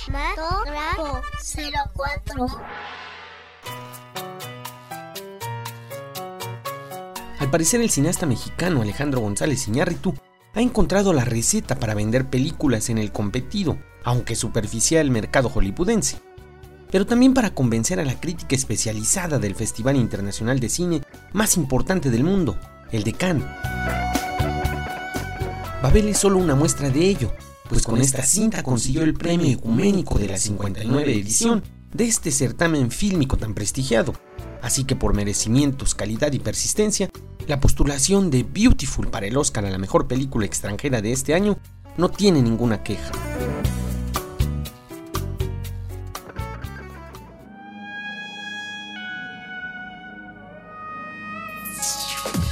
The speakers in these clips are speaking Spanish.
Cinematógrafo 04. Al parecer el cineasta mexicano Alejandro González Iñárritu ha encontrado la receta para vender películas en el competido, aunque superficial mercado hollywoodense, pero también para convencer a la crítica especializada del Festival Internacional de Cine más importante del mundo, el de Cannes. Babel es solo una muestra de ello, pues con esta cinta consiguió el premio ecuménico de la 59 edición de este certamen fílmico tan prestigiado. Así que por merecimientos, calidad y persistencia, la postulación de Beautiful para el Oscar a la mejor película extranjera de este año no tiene ninguna queja.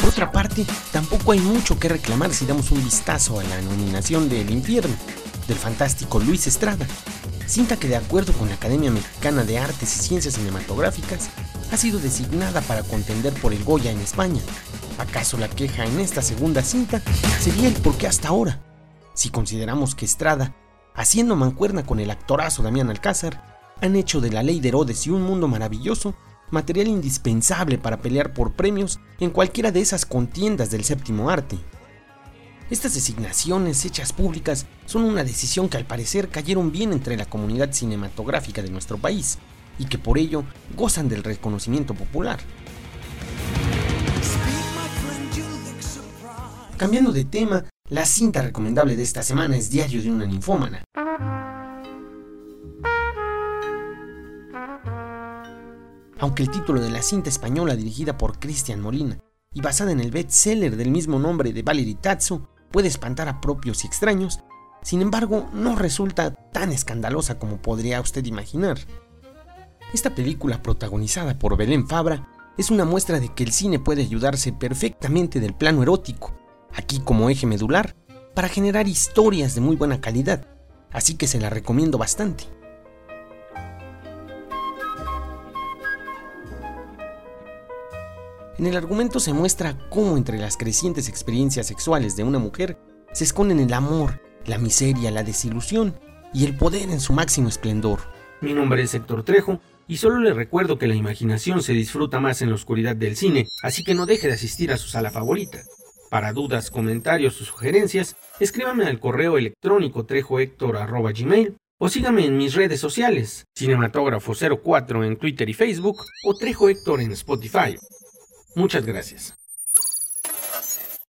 Por otra parte, tampoco hay mucho que reclamar si damos un vistazo a la nominación de El Infierno, del fantástico Luis Estrada, cinta que de acuerdo con la Academia Mexicana de Artes y Ciencias Cinematográficas ha sido designada para contender por el Goya en España. ¿Acaso la queja en esta segunda cinta sería el por qué hasta ahora? Si consideramos que Estrada, haciendo mancuerna con el actorazo Damián Alcázar, han hecho de La Ley de Herodes y Un Mundo Maravilloso material indispensable para pelear por premios en cualquiera de esas contiendas del séptimo arte. Estas designaciones hechas públicas son una decisión que al parecer cayeron bien entre la comunidad cinematográfica de nuestro país y que por ello gozan del reconocimiento popular. Cambiando de tema, la cinta recomendable de esta semana es Diario de una ninfómana. Aunque el título de la cinta española dirigida por Cristian Molina y basada en el bestseller del mismo nombre de Valerie Tatsu puede espantar a propios y extraños, sin embargo no resulta tan escandalosa como podría usted imaginar. Esta película protagonizada por Belén Fabra es una muestra de que el cine puede ayudarse perfectamente del plano erótico, aquí como eje medular, para generar historias de muy buena calidad, así que se la recomiendo bastante. En el argumento se muestra cómo entre las crecientes experiencias sexuales de una mujer se esconden el amor, la miseria, la desilusión y el poder en su máximo esplendor. Mi nombre es Héctor Trejo y solo le recuerdo que la imaginación se disfruta más en la oscuridad del cine, así que no deje de asistir a su sala favorita. Para dudas, comentarios o sugerencias, escríbame al correo electrónico trejohector.gmail o sígame en mis redes sociales, Cinematógrafo04 en Twitter y Facebook o Trejo Héctor en Spotify. Muchas gracias.